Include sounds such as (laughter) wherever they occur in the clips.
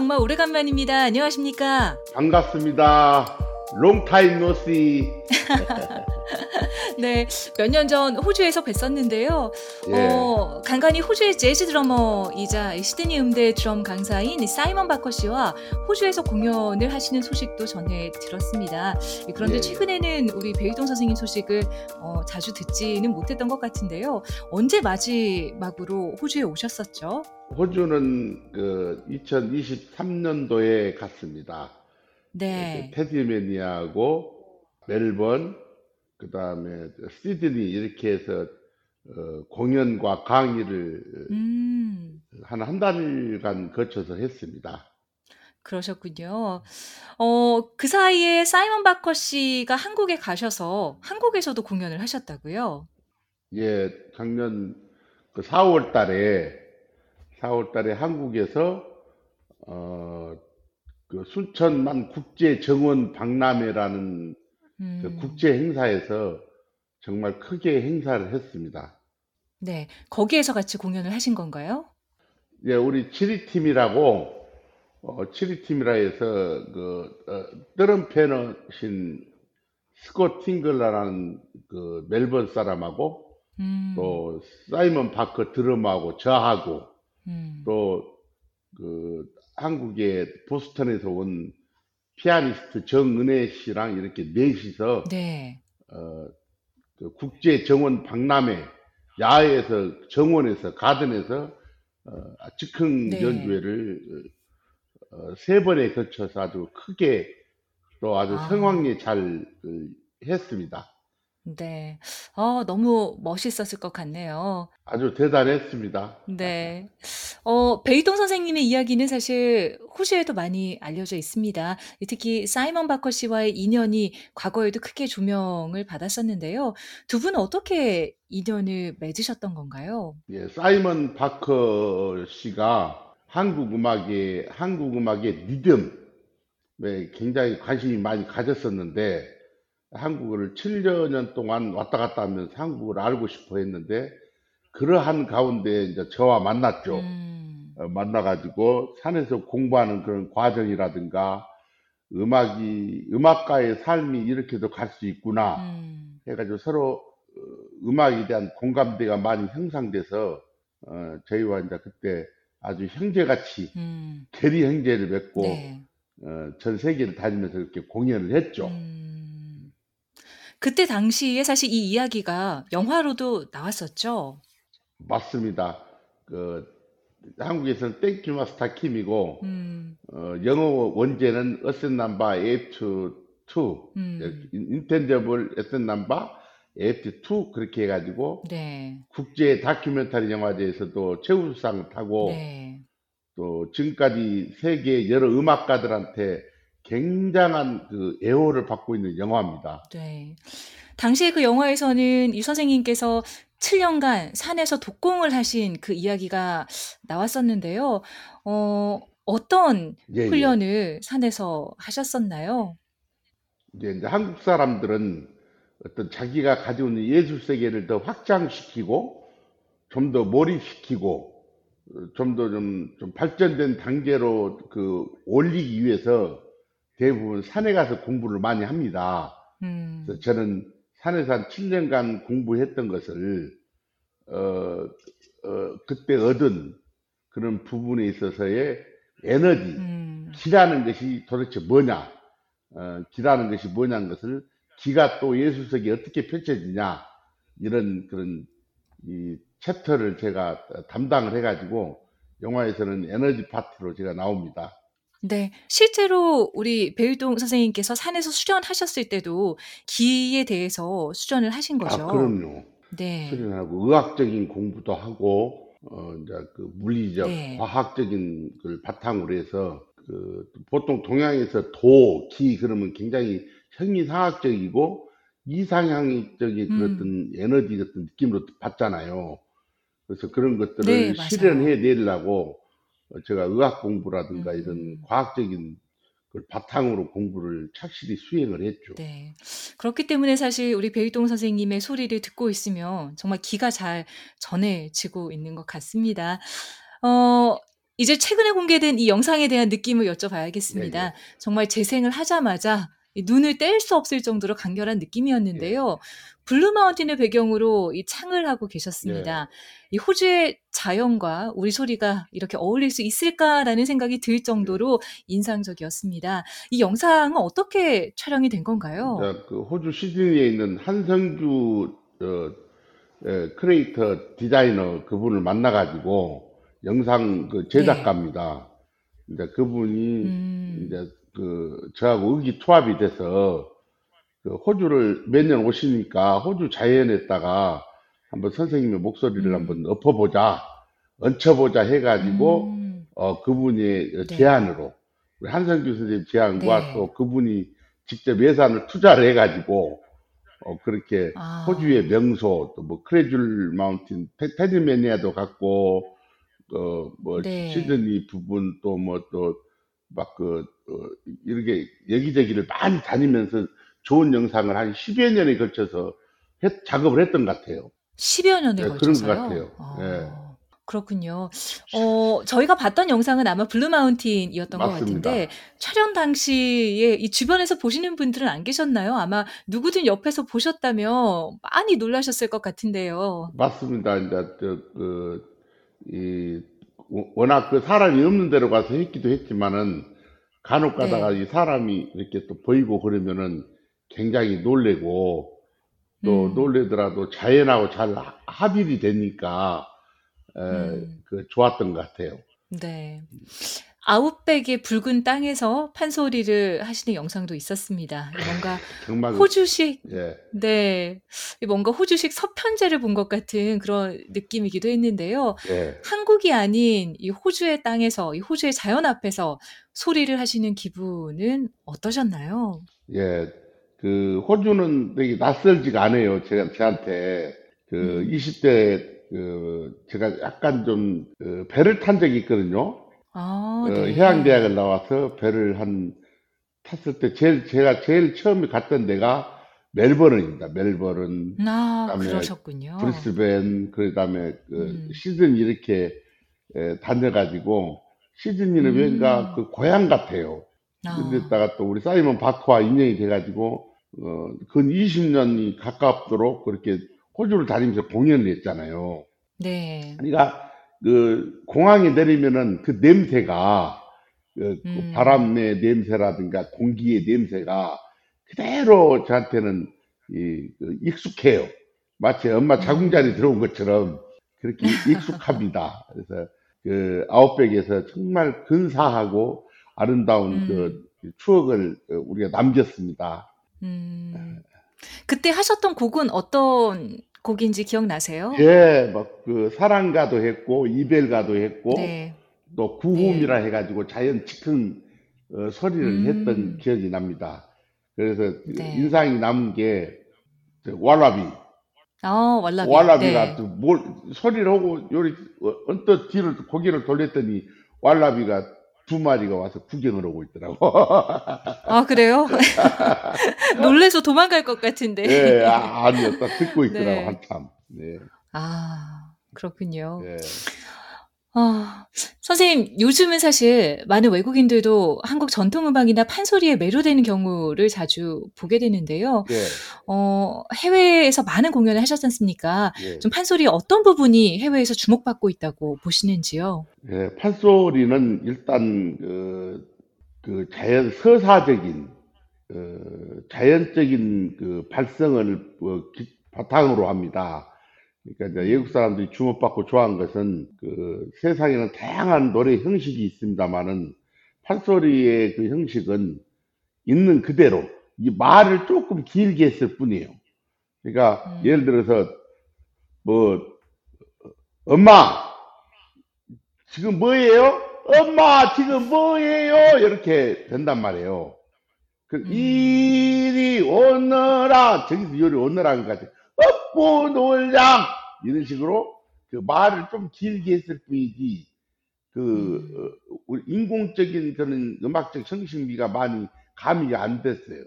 정말 오래간만입니다. 안녕하십니까? 반갑습니다. Long time no see. (laughs) 네, 몇 년 전 호주에서 뵀었는데요. 예. 어, 간간히 호주의 재즈 드러머이자 시드니 음대 드럼 강사인 사이먼 바커 씨와 호주에서 공연을 하시는 소식도 전해 들었습니다. 그런데 예. 최근에는 우리 배일동 선생님 소식을 어, 자주 듣지는 못했던 것 같은데요. 언제 마지막으로 호주에 오셨었죠? 호주는 그 2023년도에 갔습니다. 네. 테디메니아하고 멜번, 그 다음에 시드니 이렇게 해서 어, 공연과 강의를 음. 한한 달간 거쳐서 했습니다. 그러셨군요. 어, 그 사이에 사이먼 바커 씨가 한국에 가셔서 한국에서도 공연을 하셨다고요? 예, 작년 그 4월 달에 4월 달에 한국에서 어, 그 순천만 국제 정원 박람회라는 그 음, 국제 행사에서 정말 크게 행사를 했습니다. 네. 거기에서 같이 공연을 하신 건가요? 예, 우리 치리팀이라고 어, 치리팀이라 해서 그 어, 드럼패너신 스콧 팅글러라는 그 멜번 사람하고 음, 또 사이먼 바커 드럼하고 저하고 음, 또그 한국의 보스턴에서 온 피아니스트 정은혜 씨랑 이렇게 넷이서 네. 어, 그 국제 정원 박람회 야외에서 정원에서 가든에서 어, 즉흥 네. 연주회를 어, 세 번에 걸쳐서 아주 크게 또 아주 아. 성황리에 잘 그, 했습니다. 네. 어, 너무 멋있었을 것 같네요. 아주 대단했습니다. 네. 어, 베이동 선생님의 이야기는 사실 호주에도 많이 알려져 있습니다. 특히 사이먼 바커 씨와의 인연이 과거에도 크게 조명을 받았었는데요. 두 분은 어떻게 인연을 맺으셨던 건가요? 예, 사이먼 바커 씨가 한국 음악에 한국 음악의 리듬에 굉장히 관심이 많이 가졌었는데 한국을 7년 동안 왔다 갔다 하면서 한국을 알고 싶어 했는데 그러한 가운데 이제 저와 만났죠. 음, 어, 만나가지고 산에서 공부하는 그런 과정이라든가 음악이 음악가의 삶이 이렇게도 갈 수 있구나 음, 해가지고 서로 어, 음악에 대한 공감대가 많이 형성돼서 어, 저희와 이제 그때 아주 형제같이 음, 대리 형제를 맺고 네. 어, 전 세계를 다니면서 이렇게 공연을 했죠. 음, 그때 당시에 사실 이 이야기가 영화로도 나왔었죠. 맞습니다. 그 한국에서는 Thank You, Master Kim이고 음, 어, 영어 원제는 Asset Number Eighty-two 음, Intangible Asset Number 에이프 2 그렇게 해가지고 네, 국제 다큐멘터리 영화제에서도 최우수상을 타고 네, 또 지금까지 세계 여러 음악가들한테 굉장한 그 애호를 받고 있는 영화입니다. 네. 당시에 그 영화에서는 이 선생님께서 7년간 산에서 독공을 하신 그 이야기가 나왔었는데요. 어, 어떤 예, 예. 훈련을 산에서 하셨었나요? 이제, 이제 한국 사람들은 어떤 자기가 가지고 있는 예술 세계를 더 확장시키고 좀 더 몰입시키고 좀 더좀 좀 발전된 단계로 그 올리기 위해서 대부분 산에 가서 공부를 많이 합니다. 음, 그래서 저는 산에서 한 7년간 공부했던 것을 어, 어, 그때 얻은 그런 부분에 있어서의 에너지, 음, 기라는 것이 도대체 뭐냐, 어, 기라는 것이 뭐냐는 것을 기가 또 예술색이 어떻게 펼쳐지냐 이런 그런 이 챕터를 제가 담당을 해가지고 영화에서는 에너지 파트로 제가 나옵니다. 네. 실제로 우리 배유동 선생님께서 산에서 수련하셨을 때도 기에 대해서 수련을 하신 아, 거죠? 그럼요. 네. 수련하고 의학적인 공부도 하고 어 이제 그 물리적, 네. 과학적인 걸 바탕으로 해서 그 보통 동양에서 도, 기 그러면 굉장히 형이상학적이고 이상향적인 음. 어떤 에너지 같은 느낌으로 받잖아요. 그래서 그런 것들을 네. 실현해 내려고 어, 제가 의학 공부라든가 음. 이런 과학적인 걸 바탕으로 공부를 착실히 수행을 했죠. 네. 그렇기 때문에 사실 우리 배유동 선생님의 소리를 듣고 있으면 정말 기가 잘 전해지고 있는 것 같습니다. 어, 이제 최근에 공개된 이 영상에 대한 느낌을 예, 여쭤봐야겠습니다. 예. 정말 재생을 하자마자 이 눈을 뗄 수 없을 정도로 강렬한 예, 느낌이었는데요. 블루 마운틴을 배경으로 이 창을 하고 예. 계셨습니다. 이 호주의 자연과 우리 소리가 이렇게 어울릴 수 있을까라는 생각이 들 예. 정도로 인상적이었습니다. 이 영상은 어떻게 촬영이 된 건가요? 자, 그 호주 시드니에 있는 한성주 어, 예, 크리에이터 디자이너 그분을 만나가지고 영상 그 네. 제작가입니다. 이제 그분이 음, 이제 그 저하고 의기투합이 돼서 그 호주를 몇 년 오시니까 호주 자연에다가 한번 선생님의 목소리를 음, 한번 엎어보자, 얹혀보자 해가지고 음, 어 그분의 네, 제안으로 우리 한성규 선생님 제안과 네. 또 그분이 직접 예산을 투자를 해가지고 어 그렇게 호주의 아, 명소 또 뭐 크레줄 마운틴 테- 테즈메니아도 갔고 어뭐 네. 시드니 부분 또 뭐 또 막그 이렇게 여기저기를 많이 다니면서 좋은 영상을 한 10여 년에 걸쳐서 했- 작업을 했던 것 같아요. 10여 년에 예, 그런 것 걸쳐서요? 같아요. 예, 아, 그렇군요. 어, 저희가 봤던 영상은 아마 블루 마운틴이었던 것 맞습니다. 같은데, 촬영 당시에 이 주변에서 보시는 분들은 안 계셨나요? 아마 누구든 옆에서 보셨다면 많이 놀라셨을 것 같은데요. 맞습니다. 이제 저그 이 워낙 그 사람이 없는 데로 가서 했기도 했지만은 간혹 가다가 네. 이 사람이 이렇게 또 보이고 그러면은 굉장히 놀래고 또 음, 놀래더라도 자연하고 잘 하- 합일이 되니까 에, 음, 그 좋았던 것 같아요. 네. 아웃백의 붉은 땅에서 판소리를 하시는 영상도 있었습니다. 뭔가 (laughs) 정말 그- 호주식 예, 네. 뭔가 호주식 서편제를 본 것 같은 그런 느낌이기도 했는데요. 예. 한국이 아닌 이 호주의 땅에서, 이 호주의 자연 앞에서 소리를 하시는 기분은 어떠셨나요? 예, 그 호주는 되게 낯설지가 않아요. 제가 저한테 그 음, 20대 그 제가 약간 좀 그 배를 탄 적이 있거든요. 아, 어, 네. 해양대학을 나와서 배를 한 탔을 때 제일 제가 제일 처음에 갔던 데가 멜버른입니다. 멜버른 아, 그다음에 그러셨군요. 브리스벤 그다음에 그 음, 시드니 이렇게 에, 다녀가지고 시드니는 왠가 음, 그 고향 같아요. 아, 그랬다가 또 우리 사이먼 바크와 인연이 돼가지고 어, 근 20년이 가깝도록 그렇게 호주를 다니면서 공연을 했잖아요. 네. 그러니까 그 공항에 내리면은 그 냄새가 그, 그 음, 바람의 냄새라든가 공기의 냄새가 그대로 저한테는 이, 그 익숙해요. 마치 엄마 자궁자리 음, 들어온 것처럼 그렇게 (laughs) 익숙합니다. 그래서 그 아웃백에서 정말 근사하고 아름다운 음, 그 추억을 우리가 남겼습니다. 음. 그때 하셨던 곡은 어떤 곡인지 기억나세요? 예, 막 그 사랑가도 했고 이별가도 했고 네. 또 네. 구홈이라 해가지고 자연 짙은 어, 소리를 했던 음, 기억이 납니다. 그래서 그 네. 인상이 남은 게저 왈라비. 어, 왈라비. 왈라비가 네. 또뭘 소리를 하고 요리 어, 언뜻 뒤를 고개를 돌렸더니 왈라비가 두 마리가 와서 구경을 하고 있더라고. 아, 그래요? (laughs) 놀래서 도망갈 것 같은데. 예, 아, 아니요, 딱 듣고 있더라고 네. 한참. 네, 아, 그렇군요. 예, 아, 선생님, 요즘은 사실 많은 외국인들도 한국 전통음악이나 판소리에 매료되는 경우를 자주 보게 되는데요. 예, 어, 해외에서 많은 공연을 하셨지 않습니까? 예. 좀 판소리의 어떤 부분이 해외에서 주목받고 있다고 보시는지요? 예, 판소리는 일단 그, 그 자연 서사적인 어, 자연적인 그 발성을 어, 기- 바탕으로 합니다. 그러니까 이제 외국 음, 사람들이 주목받고 좋아하는 것은 그 세상에는 다양한 노래 형식이 있습니다만은 판소리의 그 형식은 있는 그대로 이 말을 조금 길게 했을 뿐이에요. 그러니까 예를 음, 들어서 뭐 엄마 지금 뭐예요? 엄마 지금 뭐예요? 이렇게 된단 말이에요. 그 음, 이리 오너라 저기서 이리 오너라는 것같 아요. 업보 놀장 이런 식으로 그 말을 좀 길게 했을 뿐이지 그 음, 어, 인공적인 그런 음악적 형식미가 많이 가미가 안 됐어요.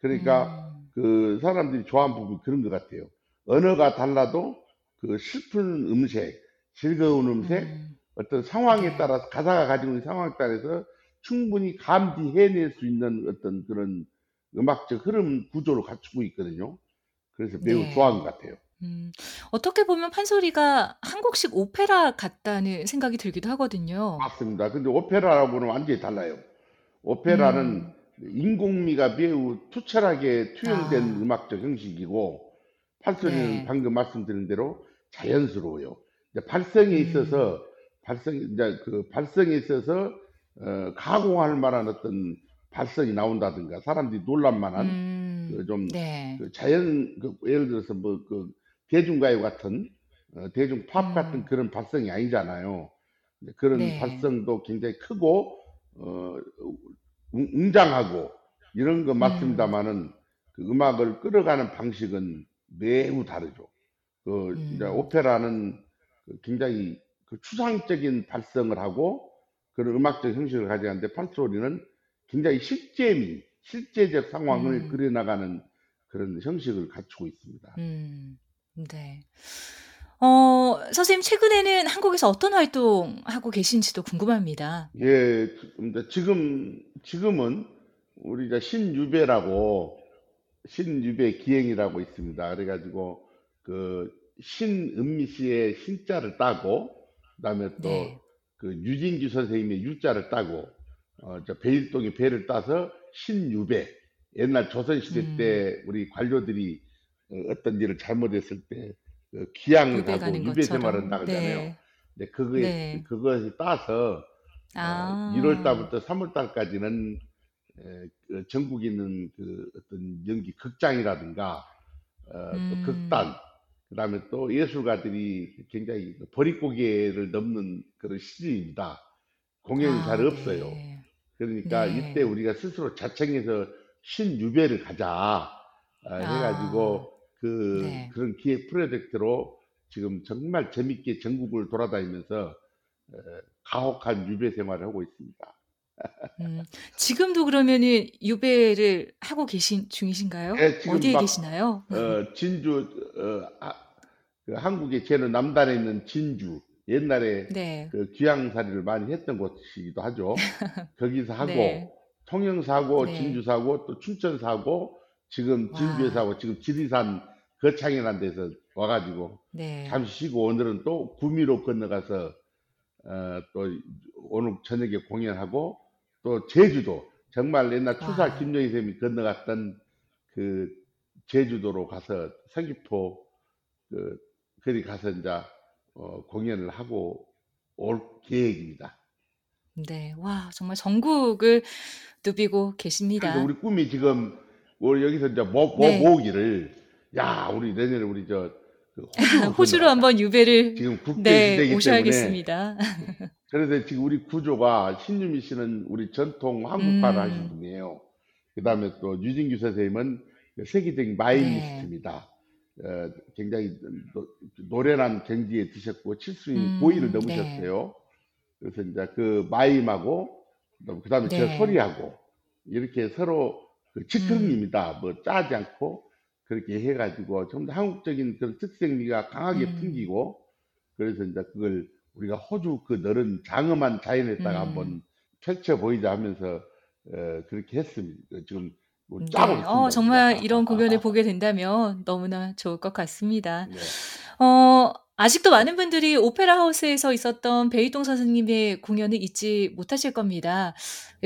그러니까 음, 그 사람들이 좋아하는 부분이 그런 것 같아요. 언어가 달라도 그 슬픈 음색, 즐거운 음색, 음, 어떤 상황에 네. 따라서 가사가 가지고 있는 상황에 따라서 충분히 감지해낼 수 있는 어떤 그런 음악적 흐름 구조를 갖추고 있거든요. 그래서 매우 좋아한 것 네. 같아요. 음. 어떻게 보면 판소리가 한국식 오페라 같다는 생각이 들기도 하거든요. 맞습니다. 근데 오페라하고는 완전히 달라요. 오페라는 음. 인공미가 매우 투철하게 투영된 아. 음악적 형식이고 판소리는 네. 방금 말씀드린 대로 자연스러워요. 이제 발성에 음. 있어서 발성 이제 그 발성에 있어서 어, 가공할 만한 어떤 발성이 나온다든가 사람들이 놀랄만한 음. 그좀 네. 그 자연 그 예를 들어서 뭐 그 대중가요 같은 어, 대중 팝 같은 음. 그런 발성이 아니잖아요. 그런 네. 발성도 굉장히 크고 어, 웅- 웅장하고 이런 거 음. 맞습니다만은 그 음악을 끌어가는 방식은 매우 다르죠. 그 이제 음. 오페라는 그 굉장히 그 추상적인 발성을 하고 그런 음악적 형식을 가져가는데 판소리는 굉장히 실제미, 실제적 상황을 음. 그려나가는 그런 형식을 갖추고 있습니다. 음. 네. 어, 선생님 최근에는 한국에서 어떤 활동하고 계신지도 궁금합니다. 예, 지금 지금은 우리 이제 신유배라고 신유배 기행이라고 있습니다. 그래가지고 그 신은미 씨의 신자를 따고 그 다음에 또 네. 그 유진규 선생님의 유자를 따고 어, 저 베일동의 배를 따서 신유배 옛날 조선시대 음. 때 우리 관료들이 어, 어떤 일을 잘못했을 때그 기양을 가는 유배 생활을. 나가잖아요. 네. 근데 그거에 네. 그것을 따서 어, 아. 1월 달부터 3월 달까지는 에, 그 전국에 있는 그 어떤 연기 극장이라든가 어, 또 음. 극단 그다음에 또 예술가들이 굉장히 그 버릿고개를 넘는 그런 시즌입니다. 공연이 잘 아, 없어요. 네. 그러니까 네. 이때 우리가 스스로 자청해서 신유배를 가자 아, 해가지고 그 네. 그런 기획 프로젝트로 지금 정말 재밌게 전국을 돌아다니면서 에, 가혹한 유배 생활을 하고 있습니다. (laughs) 음. 지금도 그러면은 유배를 하고 계신 중이신가요? 예, 지금 어디에 막 계시나요? 어, 진주 어, 아, 그 한국의 제는 남단에 있는 진주 옛날에 네. 그 귀향살이를 많이 했던 곳이기도 하죠. (laughs) 거기서 하고 네. 통영사 하고 네. 진주사 하고 또 춘천사 하고 지금 진주에서. 하고 지금 지리산 거창이라는 데서 와가지고 네. 잠시 쉬고 오늘은 또 구미로 건너가서 어, 또 오늘 저녁에 공연하고 또 제주도 정말 옛날 추사 와. 김정희 쌤이 건너갔던 그 제주도로 가서 서귀포 그 거기 가서 이제 어, 공연을 하고 올 계획입니다. 네. 와, 정말 전국을 누비고 계십니다. 우리 꿈이 지금 우리 여기서 이제 모, 모, 네. 모으기를 야 우리 내년에 우리 저그 (laughs) 호주로 호주로 건너가자. 한번 유배를 지금 국제 네, 시대이기 오셔야겠습니다. (laughs) 그래서 지금 우리 구조가 신유미 씨는 우리 전통 한국화를 하신 음. 분이에요. 그 다음에 또 유진규 선생님은 세계적인 네. 마이미스트입니다. 어, 굉장히 노, 노련한 경지에 드셨고 고희를 음, 네. 넘으셨어요. 그래서 이제 그 마임하고 그 다음에 저 네. 소리하고 이렇게 서로 그 음. 즉흥입니다. 뭐 짜지 않고 그렇게 해가지고 좀 더 한국적인 그런 특색미가 강하게 음. 풍기고 그래서 이제 그걸 우리가 호주 그 너른 장엄한 자연에다가 한번 음. 펼쳐 보이자 하면서 어, 그렇게 했습니다. 지금 뭐 네. 짜고 어, 있습니다. 정말 우리가. 이런 공연을 보게 된다면 너무나 좋을 것 같습니다. 네. 어, 아직도 많은 분들이 오페라 하우스에서 있었던 베이동 선생님의 공연을 잊지 못하실 겁니다.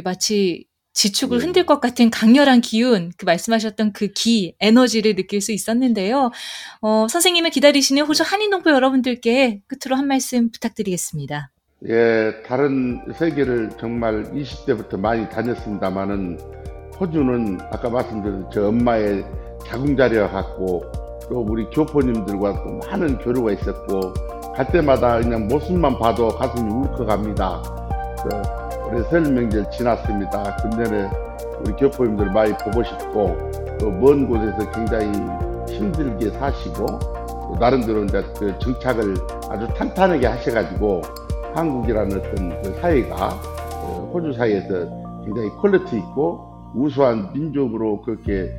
마치 지축을 네. 흔들 것 같은 강렬한 기운, 그 말씀하셨던 그 기, 에너지를 느낄 수 있었는데요. 어, 선생님을 기다리시는 호주 한인동포 여러분들께 끝으로 한 말씀 부탁드리겠습니다. 예, 다른 세계를 정말 20대부터 많이 다녔습니다만은 호주는 아까 말씀드린 저 엄마의 자궁자리와 같고 또 우리 교포님들과 또 많은 교류가 있었고 갈 때마다 그냥 모습만 봐도 가슴이 울컥합니다. 그 올해 설 명절 지났습니다. 금년에 우리 교포님들 많이 보고 싶고 또 먼 곳에서 굉장히 힘들게 사시고 또 나름대로 이제 그 정착을 아주 탄탄하게 하셔가지고 한국이라는 어떤 그 사회가 어, 호주 사회에서 굉장히 quality 있고 우수한 민족으로 그렇게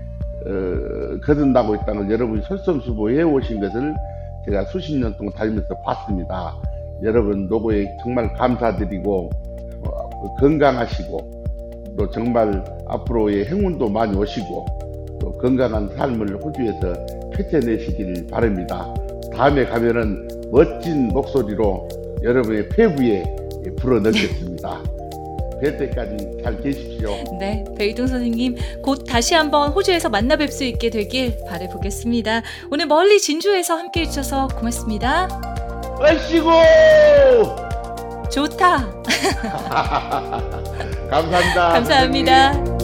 어, 거듭나고 있다는 걸 여러분이 솔선수범해 오신 것을 제가 수십 년 동안 다니면서 봤습니다. 여러분 노고에 정말 감사드리고 어, 건강하시고 또 정말 앞으로의 행운도 많이 오시고 또 건강한 삶을 호주에서 펼쳐내시길 바랍니다. 다음에 가면은 멋진 목소리로 여러분의 폐부에 불어넣겠습니다. (laughs) 뵐 때까지 잘 계십시오. 네, 베이동 선생님 곧 다시 한번 호주에서 만나 뵐 수 있게 되길 바라보겠습니다. 오늘 멀리 진주에서 함께 해주셔서 고맙습니다. 아이고 좋다. (laughs) 감사합니다. (laughs) 감사합니다.